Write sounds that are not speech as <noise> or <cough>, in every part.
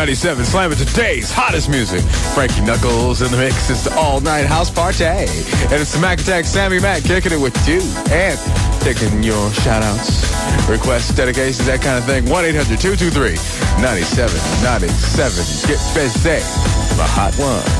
97 slamming today's hottest music. Frankie Knuckles in the mix. It's the all night house party. And it's the Mac Attack Sammy Mac kicking it with you and taking your shout outs, requests, dedications, that kind of thing. 1 800 223 97 Get busy. The hot one.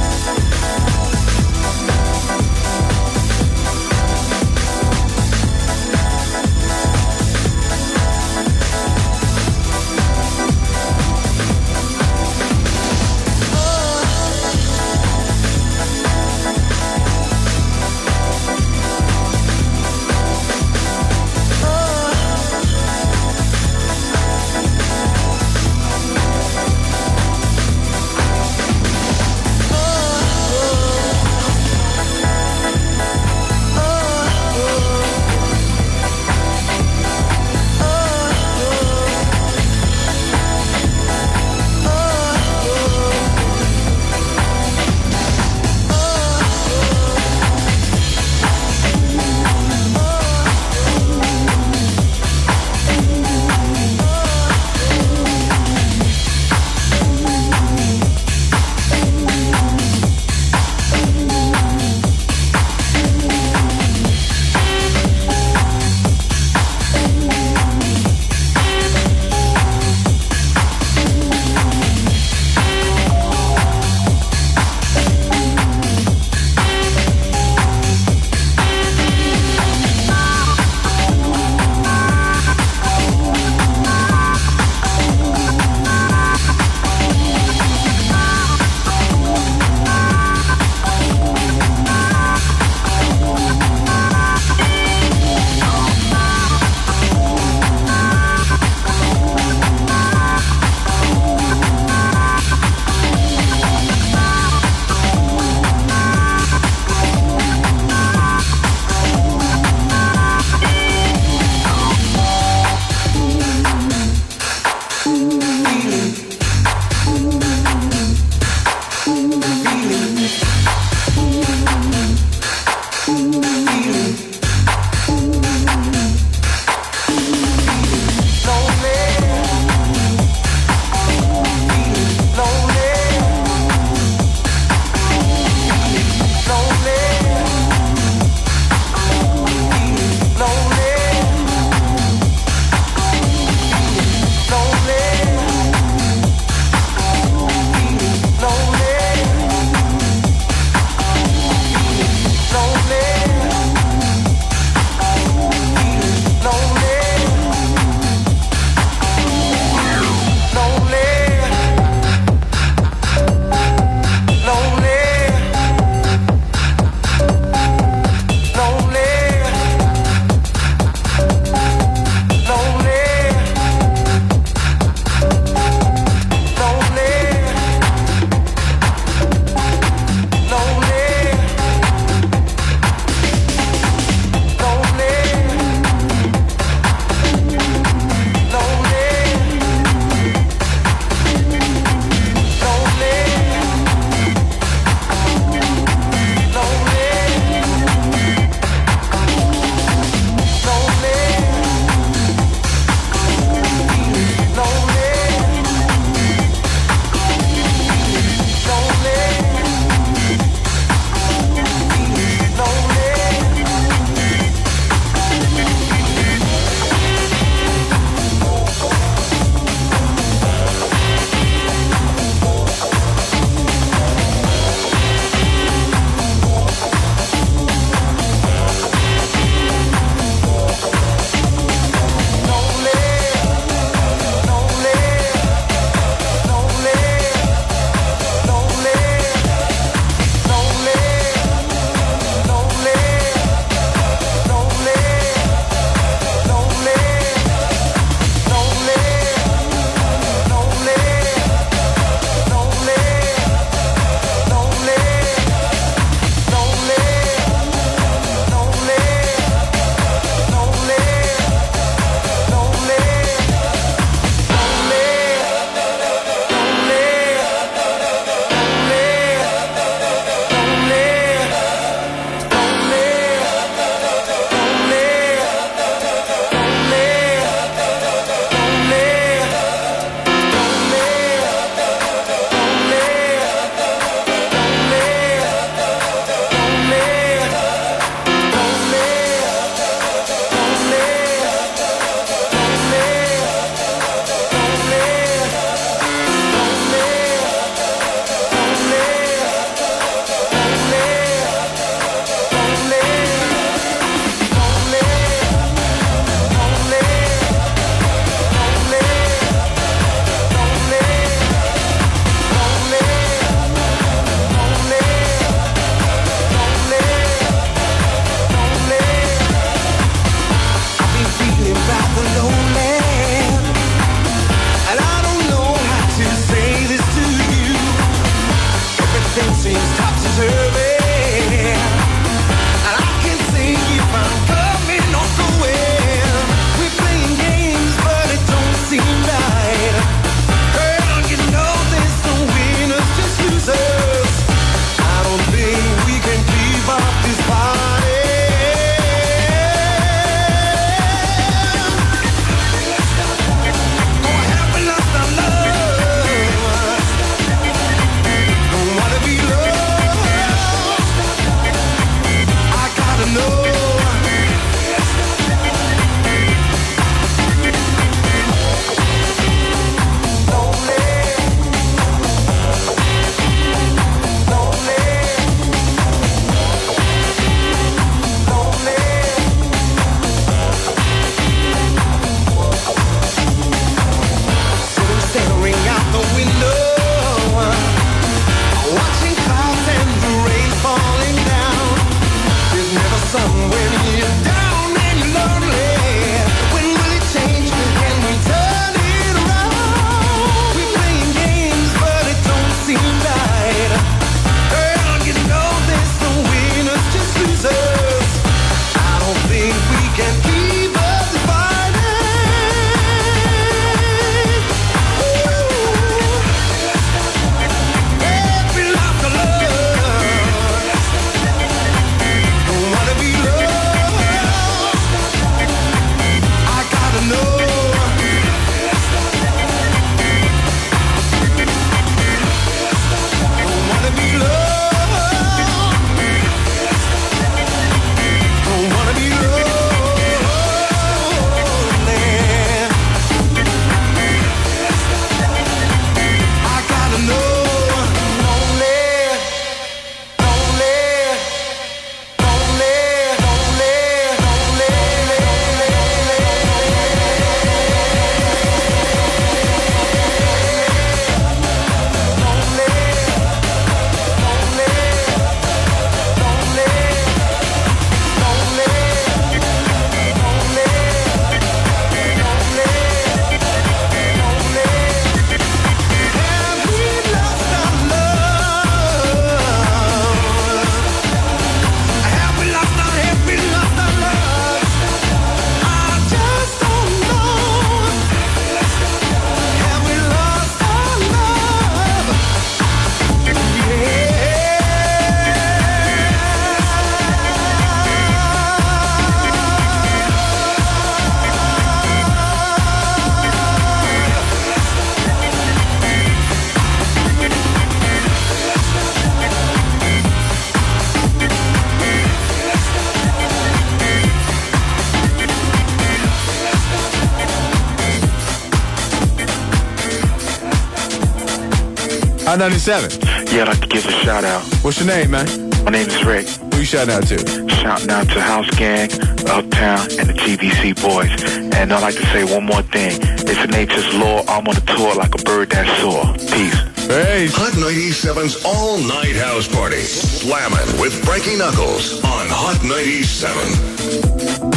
Hot 97. Yeah, I'd like to give a shout out. What's your name, man? My name is Rick. Who you shouting out to? Shouting out to House Gang, Uptown, and the GBC boys. And I'd like to say one more thing. It's nature's law. I'm on a tour like a bird that soar. Peace. Hey. Hot 97's All Night House Party. Slammin' with Frankie Knuckles on Hot 97.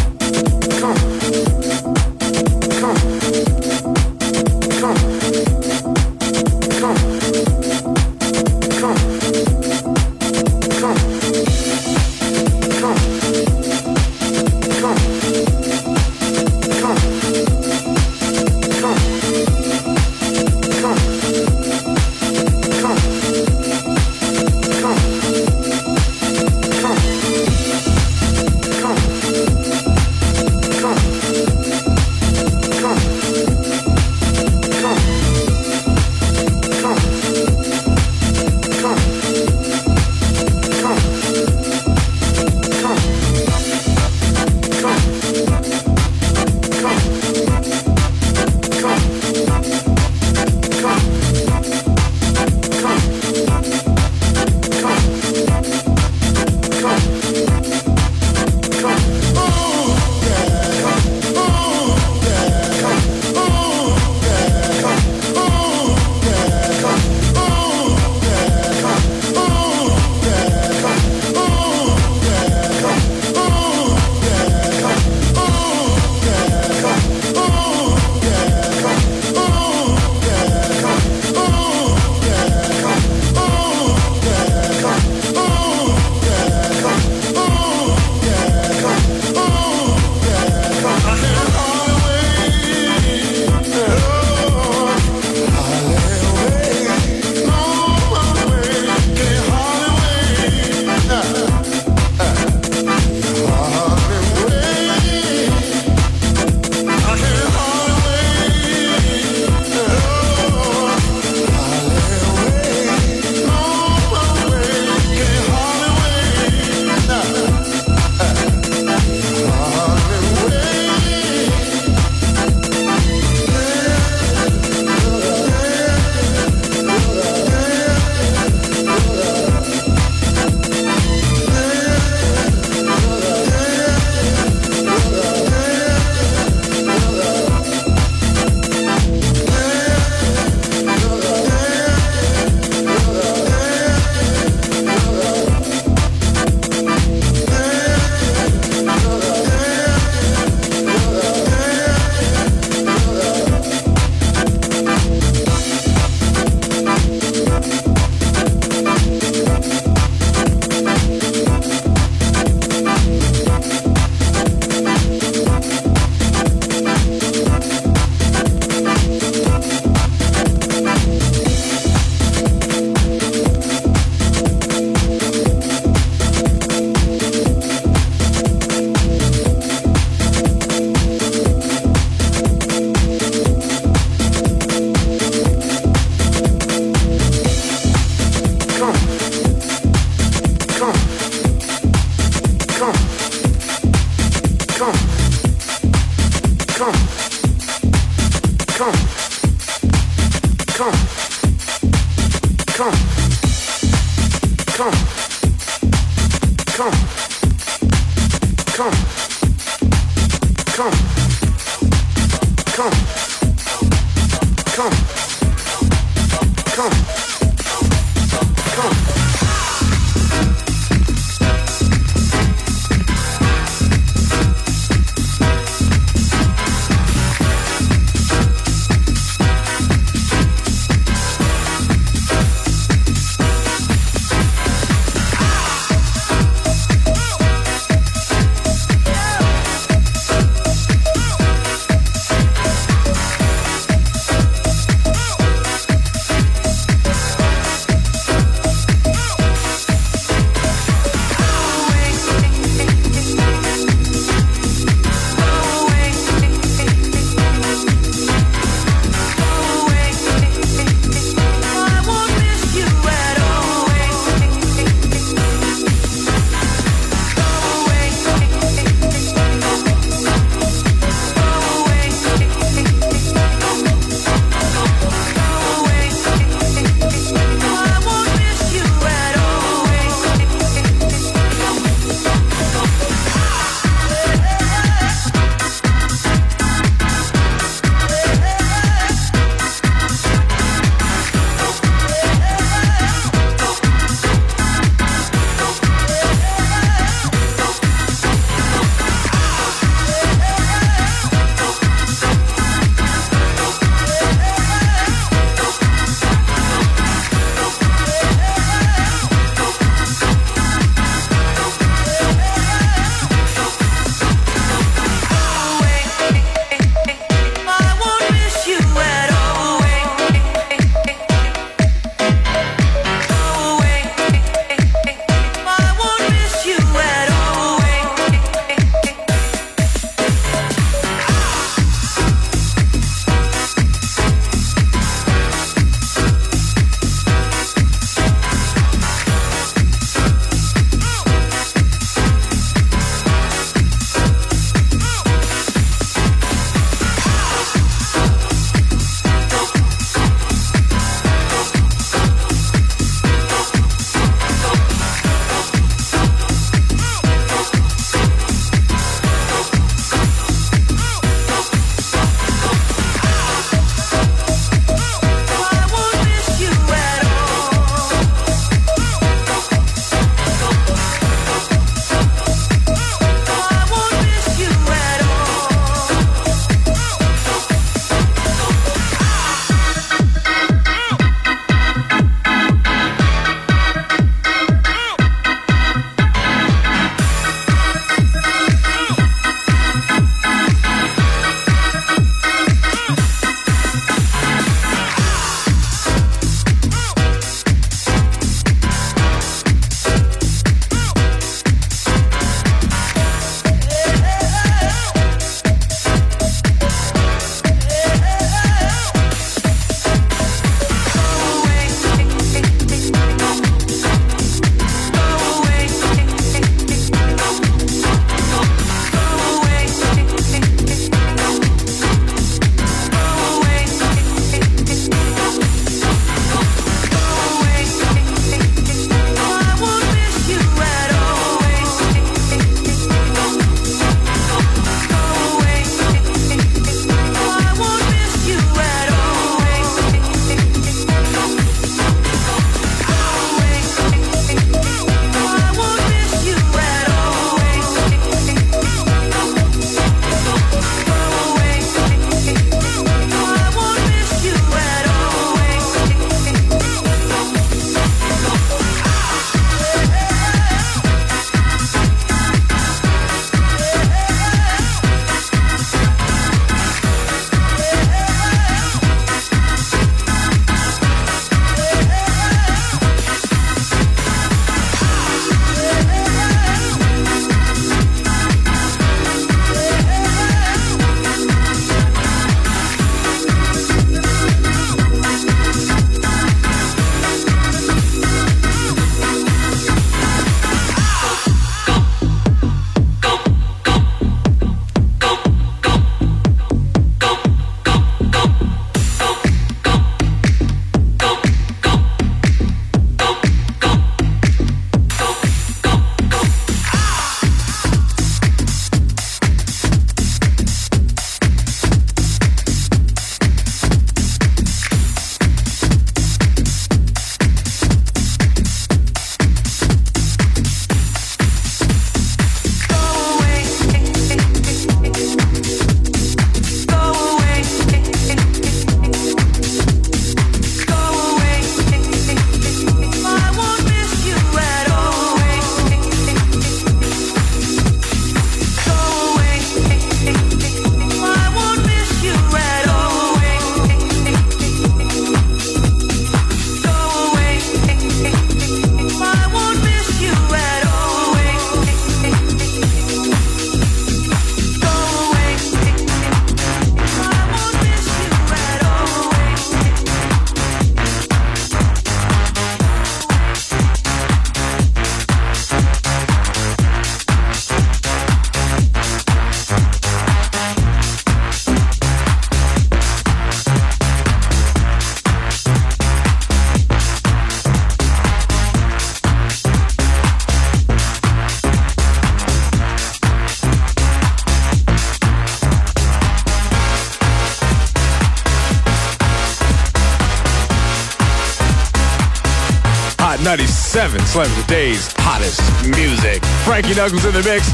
97, slamming today's hottest music. Frankie Knuckles in the mix.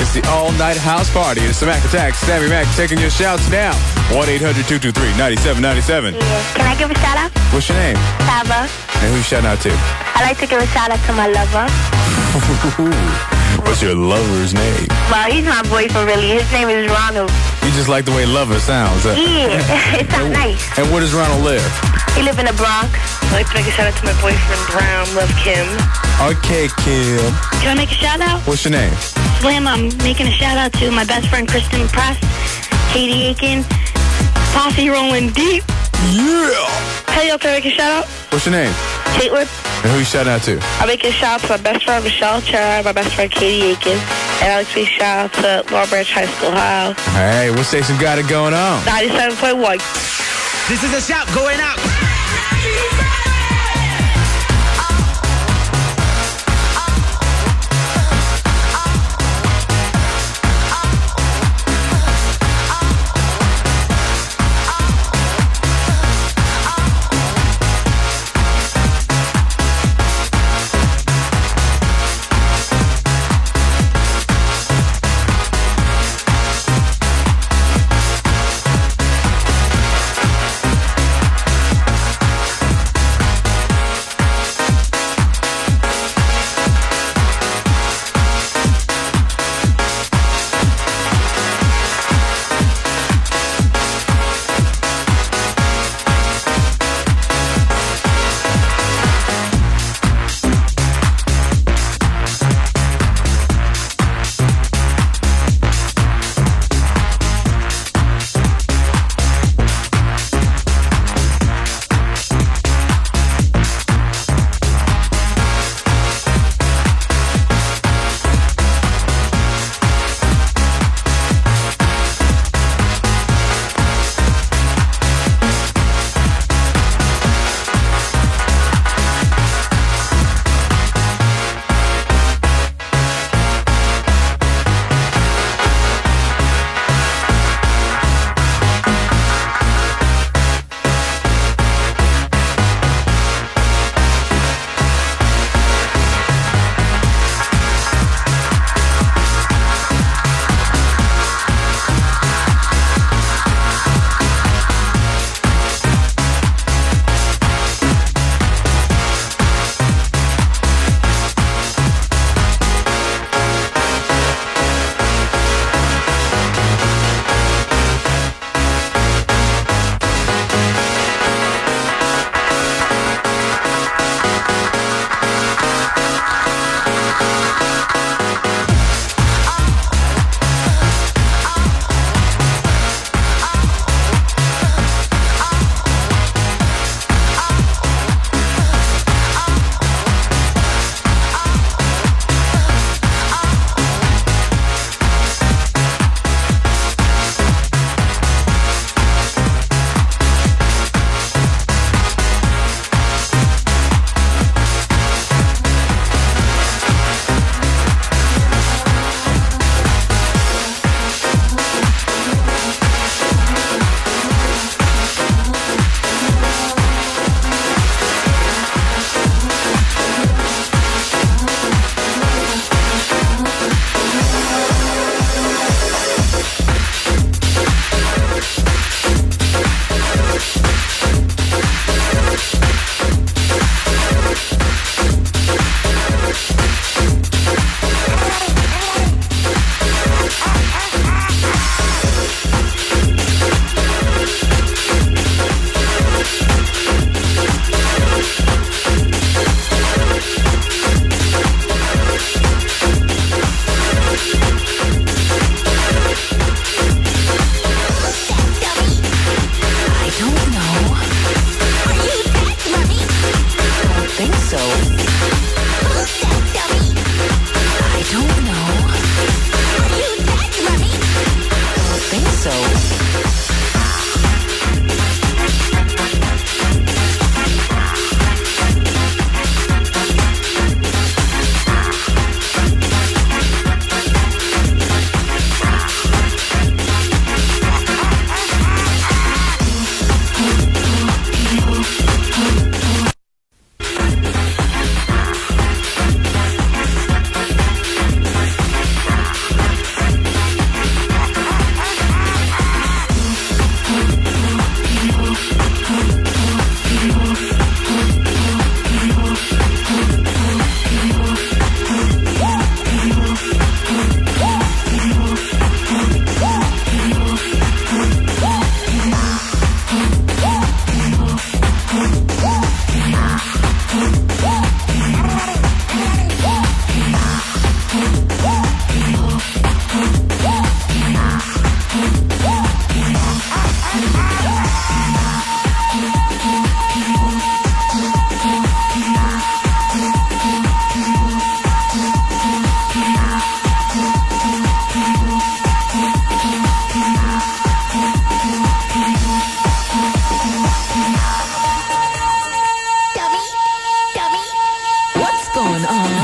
It's the all-night house party. It's the Mac Attack. Sammy Mac taking your shouts now. 1-800-223-9797. Can I give a shout out? What's your name? Saba. And who you shouting out to? I'd like to give a shout out to my lover. <laughs> What's your lover's name? Well, he's my boyfriend, really. His name is Ronald. You just like the way lover sounds. huh? Yeah, <laughs> it sounds nice. And where does Ronald live? He live in the Bronx. I'd like to make a shout out to my boyfriend Brown, love Kim. Okay, Kim. Can I make a shout out? What's your name? Slim, I'm making a shout out to my best friend Kristen Press, Katie Aiken, Posse Rolling Deep. Yeah. Hey, yo, can I make a shout out? What's your name? Caitlin. And who you shouting out to? I make a shout out to my best friend Michelle Chera, my best friend Katie Aiken, and I like to make a shout out to Long Branch High School, Ohio. Hey, what station got it going on? 97.1. This is a shout going out. On?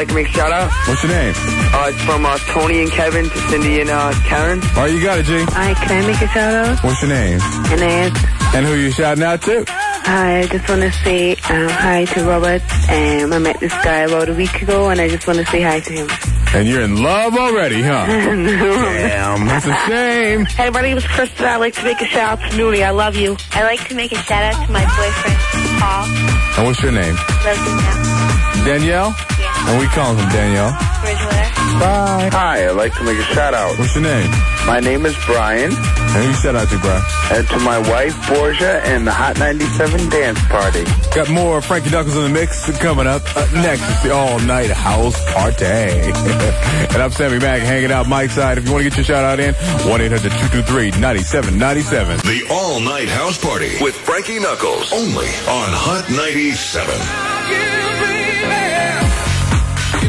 Like to make a shout out. What's your name? Uh, it's from uh, Tony and Kevin to Cindy and uh, Karen. All right, you got it, G. Hi, can I make a shout out? What's your name? And And who you shouting out to? Hi, I just want to say um, hi to Robert. Um, I met this guy about a week ago, and I just want to say hi to him. And you're in love already, huh? <laughs> Damn, that's a shame. Hey, my name is Kristen. I'd like to make a shout out to Noonie. I love you. I like to make a shout out to my boyfriend, Paul. And what's your name? Loves you now. Danielle? Yeah. And we calling him Danielle. Bye. Hi, I'd like to make a shout out. What's your name? My name is Brian, And who you shout out to, Brian. and to my wife Borgia and the Hot 97 dance party. Got more Frankie Knuckles in the mix coming up. Up next is the all night house party. <laughs> and I'm Sammy Mack hanging out Mike's side. If you want to get your shout out in, 1 800 223 9797. The All Night House Party with Frankie Knuckles. Only on Hot 97. It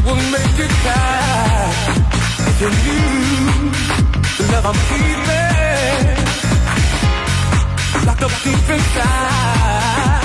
will make you cry if you knew the love I'm keeping locked up deep inside.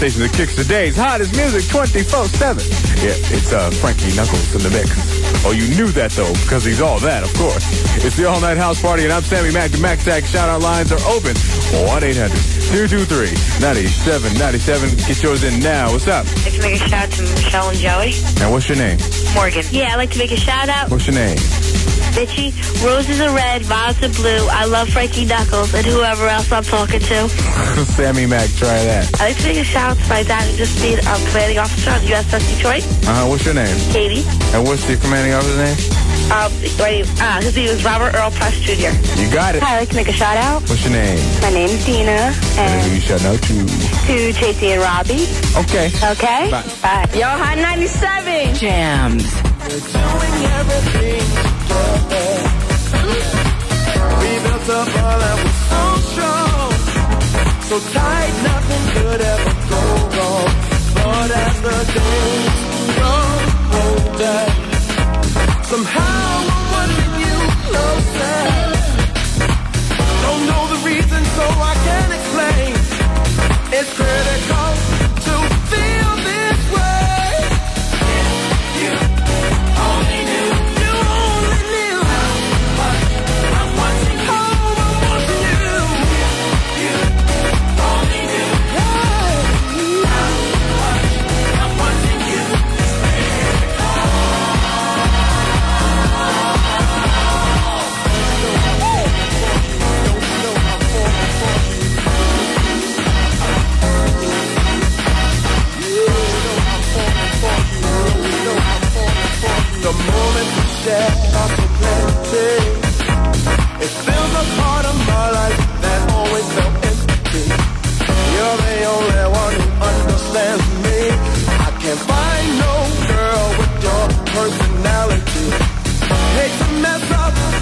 Station that kicks today's hottest music 24-7. Yeah, it's uh, Frankie Knuckles in the mix. Oh, you knew that though, because he's all that, of course. It's the all-night house party, and I'm Sammy Mac. The Mac Tag shout-out lines are open. 1-800-223-9797. Get yours in now. What's up? I'd like to make a shout out to Michelle and Joey. And what's your name? Morgan. Yeah, I'd like to make a shout out. What's your name? Bitchy, roses are red, violets are blue. I love Frankie Knuckles and whoever else I'm talking to. <laughs> Sammy Mac, try that. I'd like to make a shout out to my dad who just made a commanding officer on USS Detroit, Uh-huh, what's your name? Katie. And what's your commanding officer's name? Um, wait, uh, his name is Robert Earl Press Jr. You got it. Hi, I'd like to make a shout out. What's your name? My name's Dina, And who and you shout out to? to Tracy and Robbie. Okay. Okay? Bye. Bye. Yo, Hot 97. Jams. Doing everything. We built that was so strong, so tight nothing could ever go wrong. But as the days somehow I'm you closer. Don't know the reason, so I can't explain. It's critical death off the planet. It fills a part of my life that always felt empty. You're the only one who understands me. I can't find no girl with your personality. Hate to mess up.